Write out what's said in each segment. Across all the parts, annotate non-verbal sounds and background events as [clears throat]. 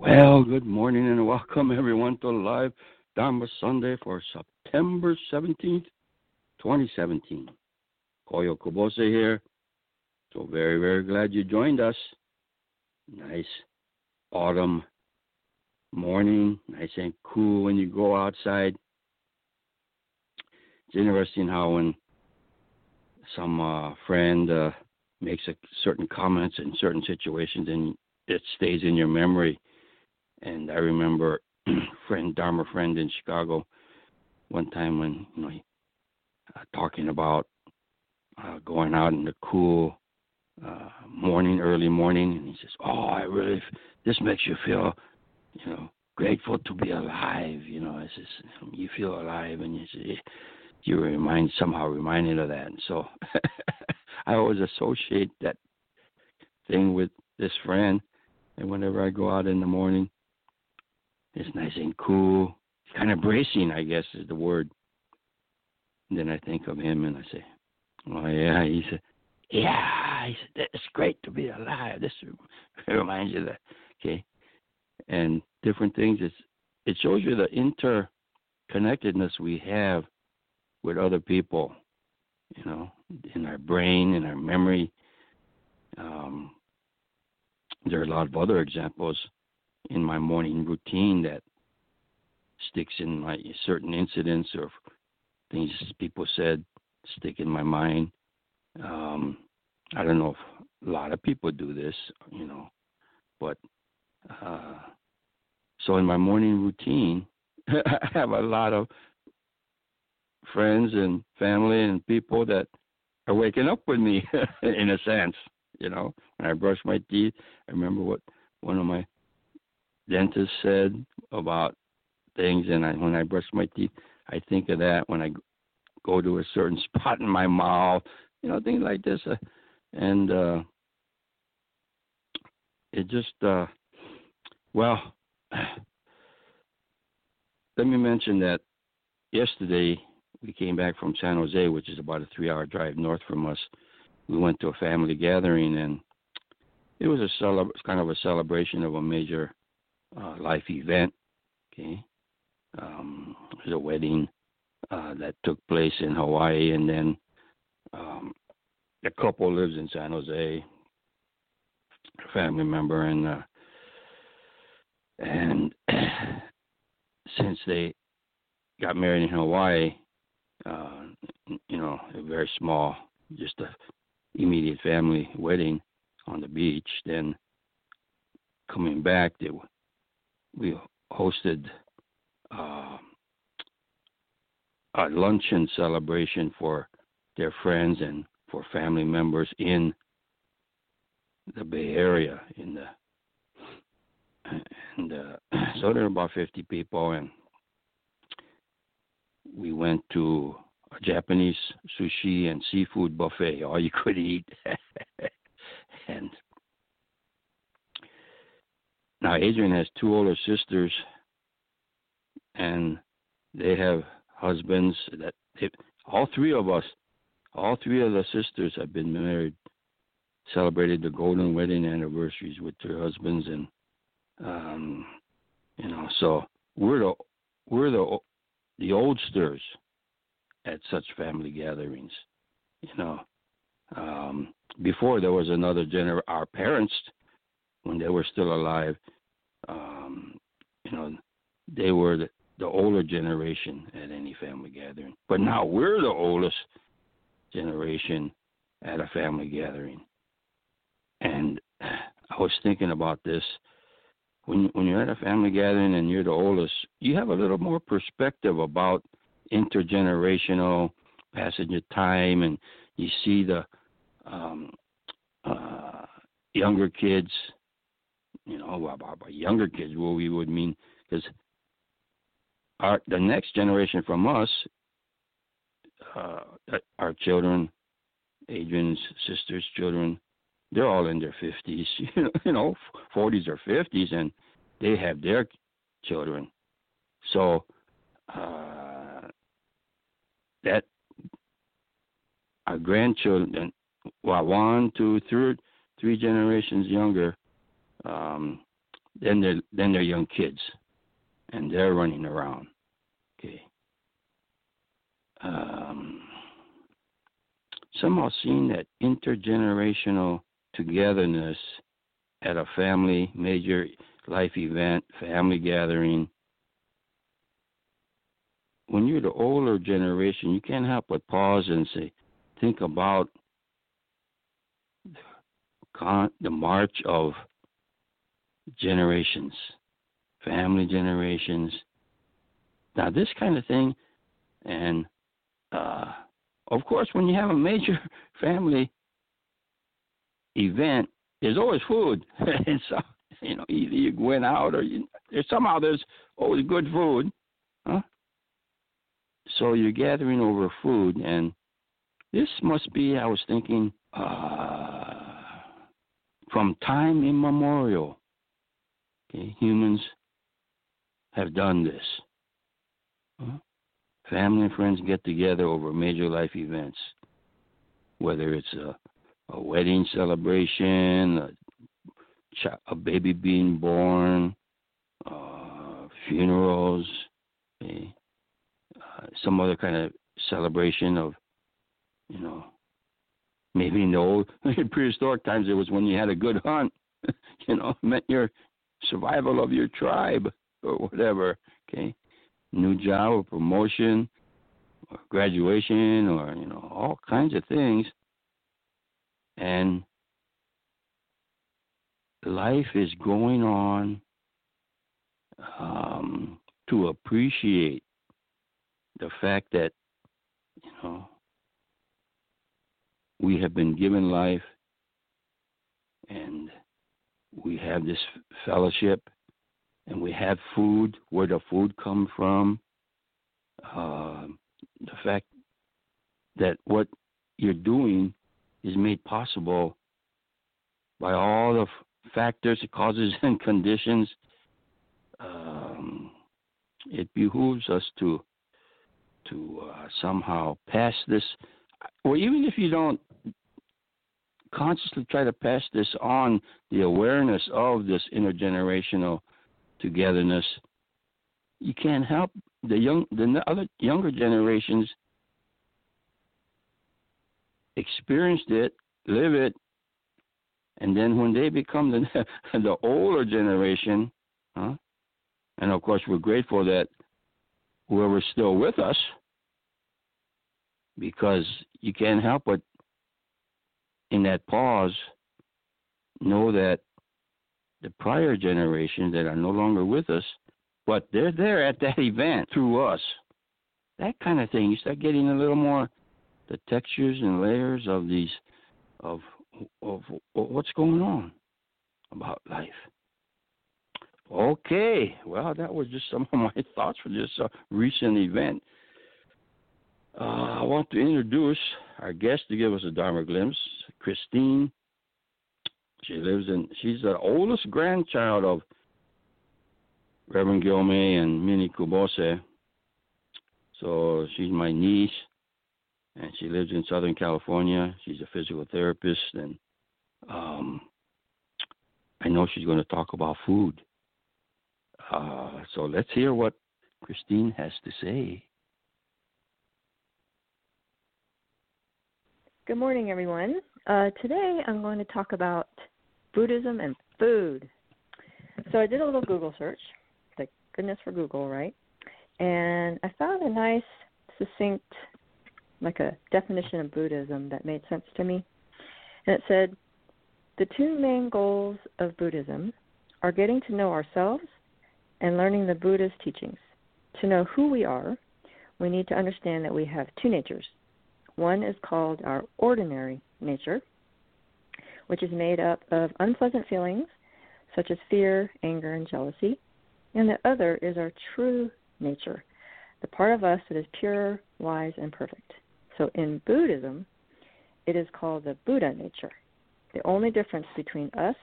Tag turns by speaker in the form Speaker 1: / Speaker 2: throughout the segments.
Speaker 1: Well, good morning and welcome everyone to live Dharma Sunday for September 17th, 2017. Koyo Kubose here. So very, very glad you joined us. Nice autumn morning, nice and cool when you go outside. It's interesting how when some uh, friend uh, makes a certain comments in certain situations and it stays in your memory and I remember [clears throat] friend Dharma friend in Chicago one time when you know he, uh, talking about uh, going out in the cool uh, morning, early morning, and he says, "Oh, I really this makes you feel, you know, grateful to be alive. You know, it's just you feel alive, and you say, you remind somehow reminded of that. And so [laughs] I always associate that thing with this friend, and whenever I go out in the morning, it's nice and cool. It's kind of bracing, I guess, is the word. And then I think of him and I say, "Oh yeah," he said, "Yeah," he said, "It's great to be alive." This [laughs] reminds you that, okay, and different things. It's it shows you the interconnectedness we have with other people, you know, in our brain, in our memory. Um, there are a lot of other examples in my morning routine that sticks in my certain incidents or things people said stick in my mind. Um, I don't know if a lot of people do this, you know, but uh, so in my morning routine, [laughs] I have a lot of friends and family and people that are waking up with me [laughs] in a sense. You know, when I brush my teeth, I remember what one of my dentist said about things, and I, when I brush my teeth, I think of that when I go to a certain [laughs] spot in my mouth, you know, things like this, uh, and uh, it just, uh, well, [sighs] let me mention that yesterday we came back from San Jose, which is about a three-hour drive north from us. We went to a family gathering, and it was a cele- kind of a celebration of a major uh, life event. Okay, um, was a wedding uh, that took place in Hawaii, and then um, the couple lives in San Jose. A family member, and uh, and [clears throat] since they got married in Hawaii, uh, you know, a very small, just a immediate family wedding on the beach. Then coming back, they we hosted uh, a luncheon celebration for their friends and for family members in the Bay Area. In the and uh, [clears throat] so there were about 50 people, and we went to a Japanese sushi and seafood buffet, all you could eat, [laughs] and now, Adrian has two older sisters, and they have husbands that they, all three of us, all three of the sisters have been married, celebrated the golden wedding anniversaries with their husbands, and um, you know, so we're the we're the the oldsters at such family gatherings, you know. Um, before there was another gener our parents when they were still alive, um, you know, they were the, the older generation at any family gathering. But now we're the oldest generation at a family gathering. And I was thinking about this. When when you're at a family gathering and you're the oldest, you have a little more perspective about intergenerational passage of time, and you see the um, uh, younger kids you know, younger kids, what we would mean, because our the next generation from us, uh, our children, Adrian's sisters' children, they're all in their fifties, [laughs] you know, forties or fifties, and they have their children. So uh, that our grandchildren, well, one, two, three, three generations younger, um, then they're then they're young kids, and they're running around. Okay. Um, somehow seeing that intergenerational togetherness at a family major life event, family gathering. When you're the older generation, you can't help but pause and say, think about the march of generations, family generations. Now, this kind of thing, and uh, of course, when you have a major [laughs] family event, there's always food, [laughs] and so you know either you went out or you, there's somehow there's always good food, huh? So you're gathering over food, and this must be. I was thinking uh, from time immemorial. Okay, humans have done this. Huh? Family and friends get together over major life events, whether it's a, a wedding celebration, a, a baby being born, uh, funerals, okay? uh, some other kind of celebration of, you know, maybe in the old in [laughs] prehistoric times it was when you had a good hunt, [laughs] you know, meant your survival of your tribe or whatever. Okay, new job or promotion or graduation or you know all kinds of things and life is going on um, to appreciate the fact that you know we have been given life and we have this fellowship and we have food, where the food come from, uh, the fact that what you're doing is made possible by all the factors, causes, [laughs] and conditions. Um, it behooves us to to uh, somehow pass this, or even if you don't consciously try to pass this on, the awareness of this intergenerational togetherness, you can't help the young the other younger generations experienced it, live it, and then when they become the [laughs] the older generation, huh? And of course, we're grateful that whoever's still with us, because you can't help but in that pause know that the prior generations that are no longer with us, but they're there at that event through us. That kind of thing. You start getting a little more the textures and layers of these of of, of what's going on about life. Okay, well, that was just some of my [laughs] thoughts for this uh, recent event. Uh, I want to introduce our guest to give us a Dharma glimpse, Kristine she lives in. She's the oldest grandchild of Reverend Gyomay and Minnie Kubose. So she's my niece, and she lives in Southern California. She's a physical therapist, and um, I know she's going to talk about food. Uh, so let's hear what Kristine has to say.
Speaker 2: Good morning, everyone. Uh, today I'm going to talk about Buddhism and food. So I did a little Google search. Thank goodness for Google, right? And I found a nice, succinct, like a definition of Buddhism that made sense to me. And it said the two main goals of Buddhism are getting to know ourselves and learning the Buddha's teachings. To know who we are, we need to understand that we have two natures. One is called our ordinary nature, which is made up of unpleasant feelings such as fear, anger, and jealousy. And the other is our true nature, the part of us that is pure, wise, and perfect. So in Buddhism, it is called the Buddha nature. The only difference between us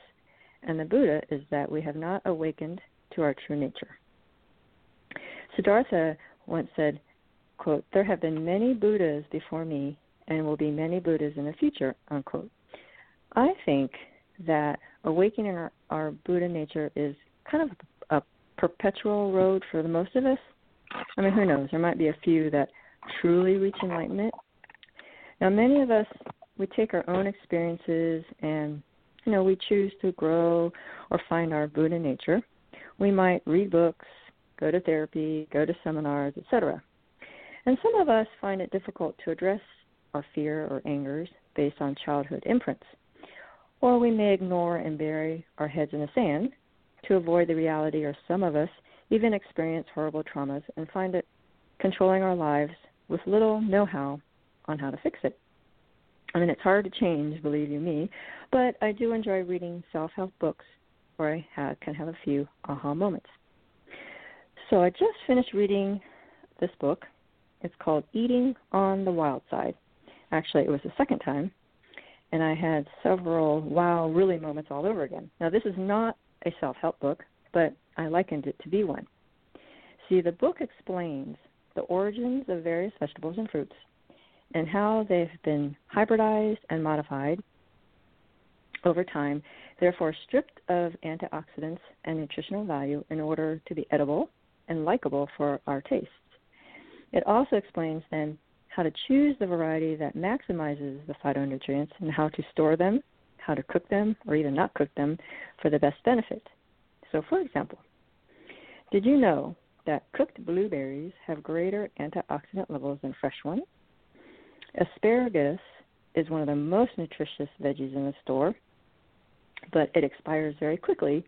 Speaker 2: and the Buddha is that we have not awakened to our true nature. Siddhartha once said, quote, There have been many Buddhas before me and will be many Buddhas in the future, unquote. I think that awakening our, our Buddha nature is kind of a perpetual road for the most of us. I mean, who knows? There might be a few that truly reach enlightenment. Now, many of us, we take our own experiences and, you know, we choose to grow or find our Buddha nature. We might read books, go to therapy, go to seminars, etc. And some of us find it difficult to address our fear or angers based on childhood imprints. Or we may ignore and bury our heads in the sand to avoid the reality, or some of us even experience horrible traumas and find it controlling our lives with little know how on how to fix it. I mean, it's hard to change, believe you me, but I do enjoy reading self help books where I have, can have a few aha moments. So I just finished reading this book. It's called Eating on the Wild Side. Actually, it was the second time, and I had several wow, really moments all over again. Now, this is not a self help book, but I likened it to be one. See, the book explains the origins of various vegetables and fruits and how they've been hybridized and modified over time, therefore stripped of antioxidants and nutritional value in order to be edible and likable for our tastes. It also explains then how to choose the variety that maximizes the phytonutrients and how to store them, how to cook them, or even not cook them for the best benefit. So, for example, did you know that cooked blueberries have greater antioxidant levels than fresh ones? Asparagus is one of the most nutritious veggies in the store, but it expires very quickly,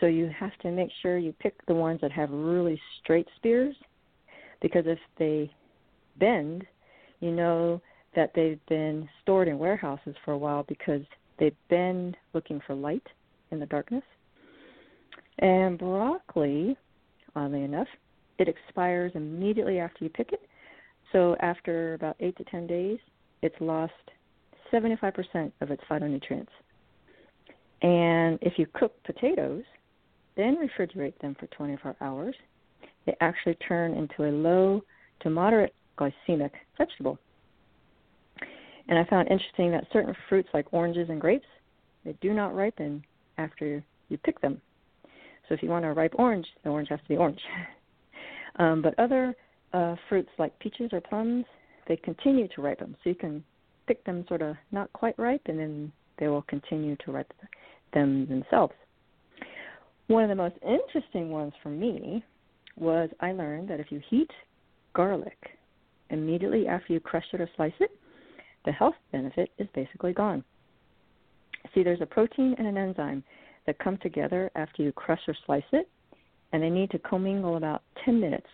Speaker 2: so you have to make sure you pick the ones that have really straight spears because if they bend, you know that they've been stored in warehouses for a while because they bend looking for light in the darkness. And broccoli, oddly enough, it expires immediately after you pick it. So after about eight to ten days, it's lost 75% of its phytonutrients. And if you cook potatoes, then refrigerate them for 24 hours, they actually turn into a low to moderate glycemic vegetable. And I found interesting that certain fruits like oranges and grapes, they do not ripen after you pick them. So if you want a ripe orange, the orange has to be orange. [laughs] um, but other uh, fruits like peaches or plums, they continue to ripen. So you can pick them sort of not quite ripe, and then they will continue to ripen them themselves. One of the most interesting ones for me was I learned that if you heat garlic immediately after you crush it or slice it, the health benefit is basically gone. See, there's a protein and an enzyme that come together after you crush or slice it, and they need to commingle about 10 minutes,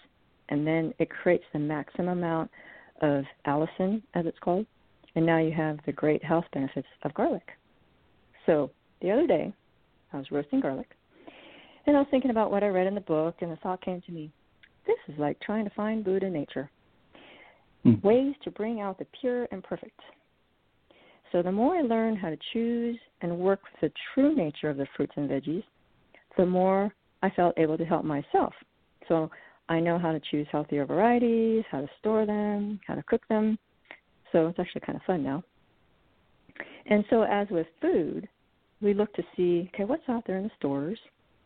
Speaker 2: and then it creates the maximum amount of allicin, as it's called, and now you have the great health benefits of garlic. So the other day, I was roasting garlic, and I was thinking about what I read in the book, and the thought came to me this is like trying to find Buddha nature. Mm. Ways to bring out the pure and perfect. So the more I learn how to choose and work with the true nature of the fruits and veggies, the more I felt able to help myself. So I know how to choose healthier varieties, how to store them, how to cook them. So it's actually kind of fun now. And so, as with food, we look to see okay, what's out there in the stores?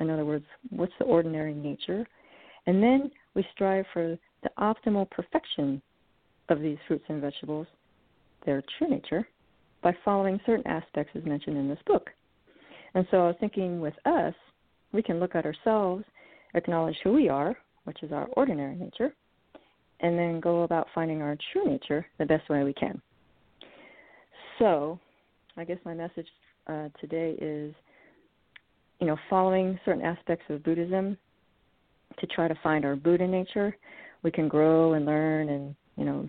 Speaker 2: In other words, what's the ordinary nature? And then we strive for the optimal perfection of these fruits and vegetables, their true nature, by following certain aspects as mentioned in this book. And so I was thinking with us, we can look at ourselves, acknowledge who we are, which is our ordinary nature, and then go about finding our true nature the best way we can. So, I guess my message uh, today is, you know, following certain aspects of Buddhism to try to find our Buddha nature, we can grow and learn and, you know,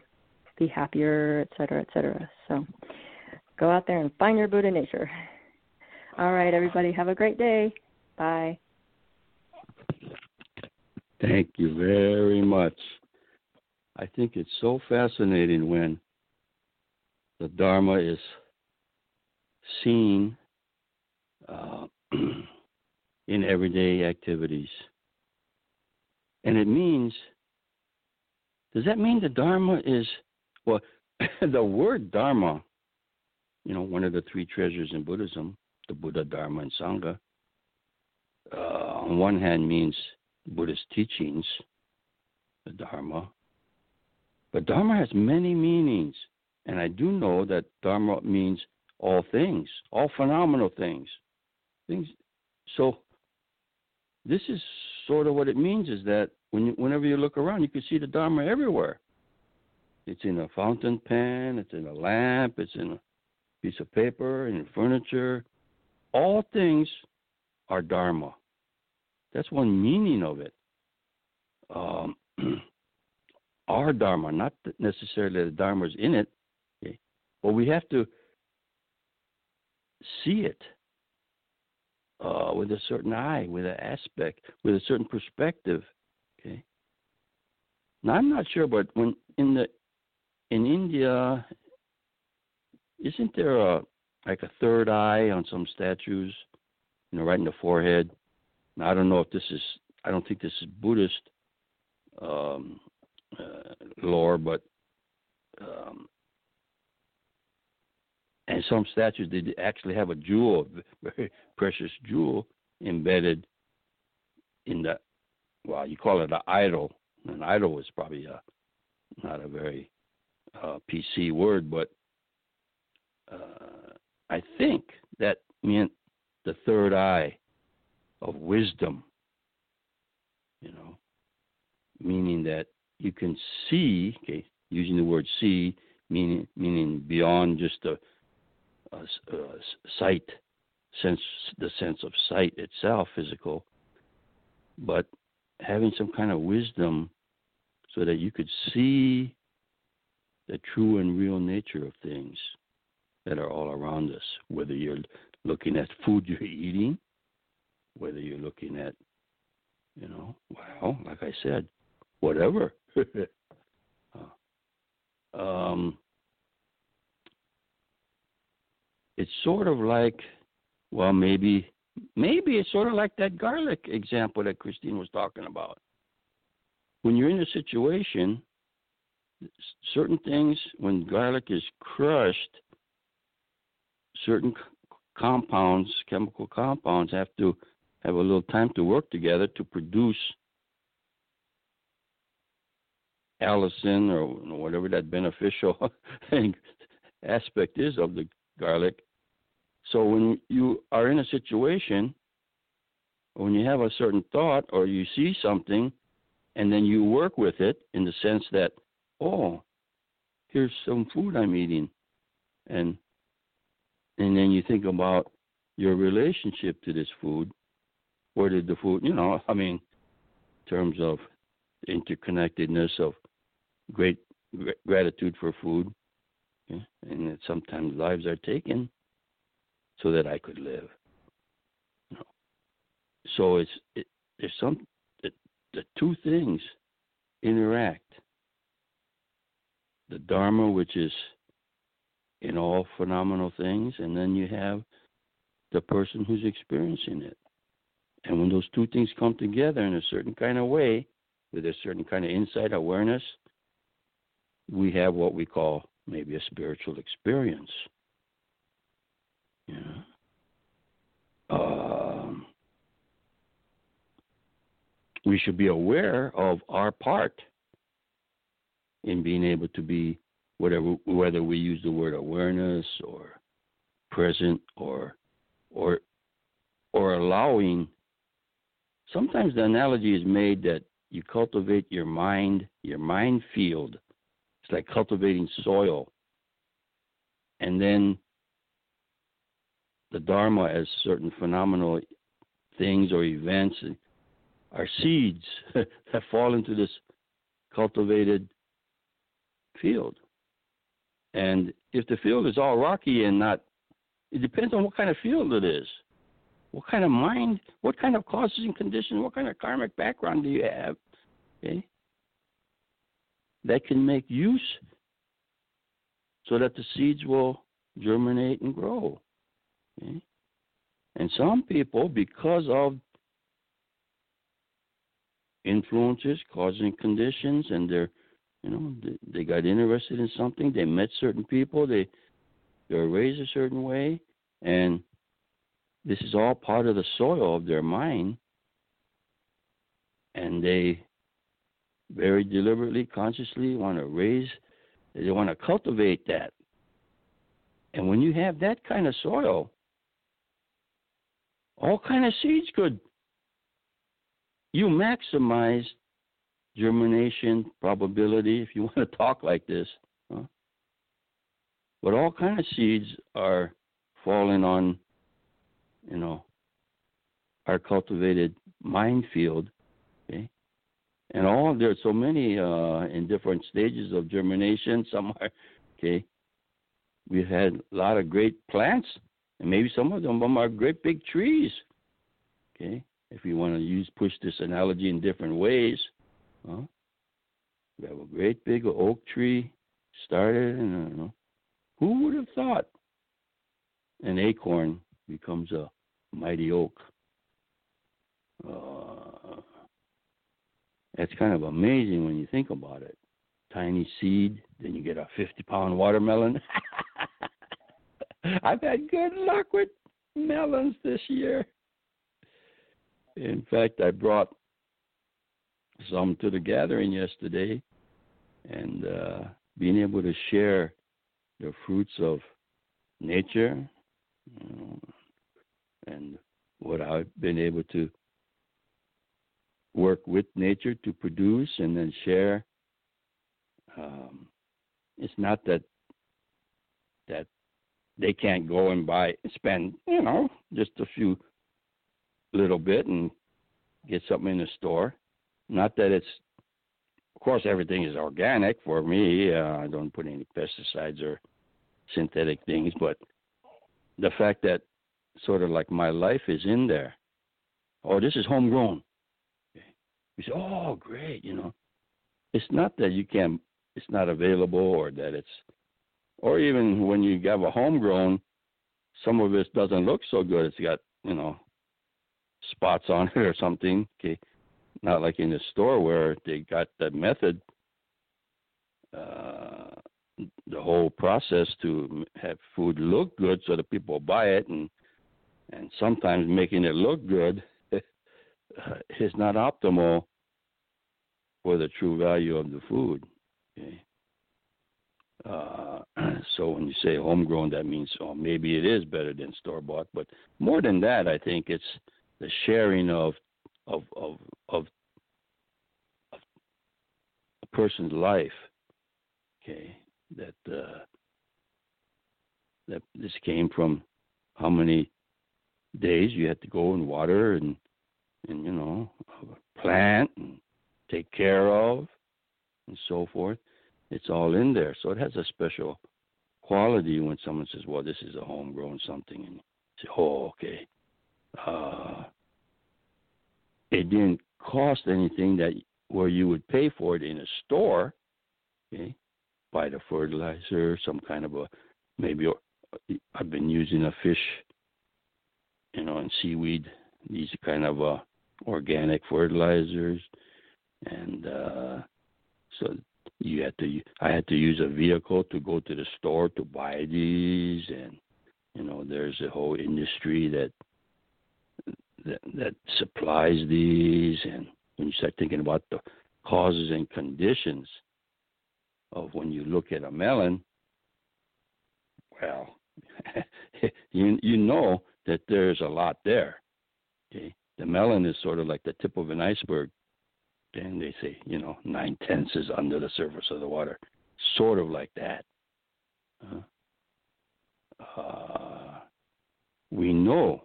Speaker 2: be happier, et cetera, et cetera. So go out there and find your Buddha nature. All right, everybody, have a great day. Bye.
Speaker 1: Thank you very much. I think it's so fascinating when the Dharma is seen uh, [clears throat] in everyday activities. And it means, does that mean the Dharma is, well, [laughs] the word Dharma, you know, one of the three treasures in Buddhism, the Buddha, Dharma, and Sangha, uh, on one hand means Buddhist teachings, the Dharma. But Dharma has many meanings, and I do know that Dharma means all things, all phenomenal things. Things. So this is sort of what it means is that when you, whenever you look around, you can see the Dharma everywhere. It's in a fountain pen, it's in a lamp, it's in a piece of paper, in furniture. All things are Dharma. That's one meaning of it. Um, [clears throat] our Dharma, not necessarily the Dharma's in it, okay? but we have to see it uh, with a certain eye, with an aspect, with a certain perspective. Okay. Now I'm not sure, but when in the in India, isn't there a like a third eye on some statues? You know, right in the forehead. Now I don't know if this is. I don't think this is Buddhist um, uh, lore, but um, and some statues they actually have a jewel, a [laughs] very precious jewel embedded in the well, you call it an idol. An idol is probably a not a very uh, PC word, but uh, I think that meant the third eye of wisdom. You know, meaning that you can see. Okay, using the word see, meaning meaning beyond just a sight sense, the sense of sight itself, physical, but having some kind of wisdom so that you could see the true and real nature of things that are all around us, whether you're looking at food you're eating, whether you're looking at, you know, well, like I said, whatever. [laughs] uh, um, it's sort of like, well, maybe, maybe it's sort of like that garlic example that Kristine was talking about. When you're in a situation certain things when garlic is crushed certain compounds chemical compounds have to have a little time to work together to produce allicin or whatever that beneficial [laughs] aspect is of the garlic so when you are in a situation when you have a certain thought or you see something and then you work with it in the sense that oh, here's some food I'm eating, and and then you think about your relationship to this food. Where did the food, you know, [laughs] I mean, in terms of interconnectedness of great gratitude for food, yeah? and that sometimes lives are taken so that I could live. You know? So it's it, there's some the, the two things interact the Dharma, which is in all phenomenal things, and then you have the person who's experiencing it. And when those two things come together in a certain kind of way, with a certain kind of insight awareness, we have what we call maybe a spiritual experience. Yeah. Um, we should be aware of our part in being able to be whatever whether we use the word awareness or present or or or allowing sometimes the analogy is made that you cultivate your mind your mind field it's like cultivating soil and then the dharma as certain phenomenal things or events are seeds [laughs] that fall into this cultivated field. And if the field is all rocky and not, it depends on what kind of field it is. What kind of mind, what kind of causes and conditions, what kind of karmic background do you have? Okay? That can make use so that the seeds will germinate and grow. Okay? And some people, because of influences, causing conditions, and their you know, they, they got interested in something. They met certain people. They they were raised a certain way, and this is all part of the soil of their mind, and they very deliberately, consciously want to raise, they want to cultivate that. And when you have that kind of soil, all kind of seeds could you maximize germination probability if you [laughs] want to talk like this huh? but all kind of seeds are falling on you know our cultivated mind field okay and all there's so many uh in different stages of germination [laughs] some are okay we've had a lot of great plants and maybe some of them are great big trees okay if you want to use push this analogy in different ways. Huh? We have a great big oak tree started, and uh, who would have thought an acorn becomes a mighty oak? Uh, that's kind of amazing when you think about it. Tiny seed, then you get a 50 pound watermelon. [laughs] I've had good luck with melons this year. In fact, I brought some to the gathering yesterday, and uh, being able to share the fruits of nature you know, and what I've been able to work with nature to produce and then share. Um, it's not that that they can't go and buy spend you know just a few little bit and get something in the store. Not that it's, of course, everything is organic for me. Uh, I don't put any pesticides or synthetic things, but the fact that sort of like my life is in there. Oh, this is homegrown. You say, oh, great, you know. It's not that you can't, it's not available or that it's, or even when you have a homegrown, some of it doesn't look so good. It's got, you know, spots on [laughs] it or something. Okay, not like in the store where they got the method, uh, the whole process to have food look good so that people buy it, and and sometimes making it look good is not optimal for the true value of the food. Okay. Uh, [clears throat] so when you say homegrown, that means oh, maybe it is better than store bought. But more than that, I think it's the sharing of of of of, of a person's life. Okay, that uh, that this came from how many days you had to go and water and and you know plant and take care of and so forth. It's all in there, so it has a special quality when someone says, "Well, this is a homegrown something," and you say, "Oh, okay." uh, it didn't cost anything that where you would pay for it in a store. Okay, buy the fertilizer, some kind of a maybe I've been using a fish, you know, and seaweed. These kind of uh, organic fertilizers, and uh, so you had to. I had to use a vehicle to go to the store to buy these, and you know, there's a whole industry that that, that supplies these, and when you start thinking about the causes and conditions of when you look at a melon, well, [laughs] you you know that there's a lot there. Okay, the melon is sort of like the tip of an iceberg, and they say you know nine tenths is under the surface of the water, sort of like that. Uh, uh, we know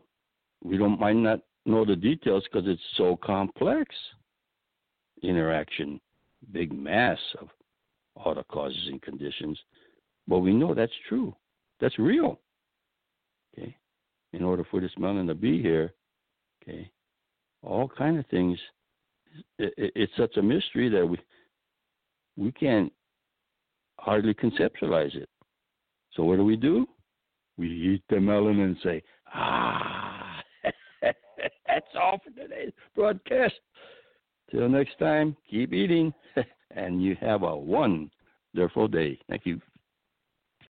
Speaker 1: we don't might not know the details because it's so complex interaction, big mass of all the causes and conditions. But we know that's true. That's real. Okay. In order for this melon to be here, okay, all kind of things. It, it, it's such a mystery that we we can't hardly conceptualize it. So what do we do? We eat the melon and say, ah, [laughs] that's all for today's broadcast. Till next time, keep eating, [laughs] and you have a wonderful day. Thank you.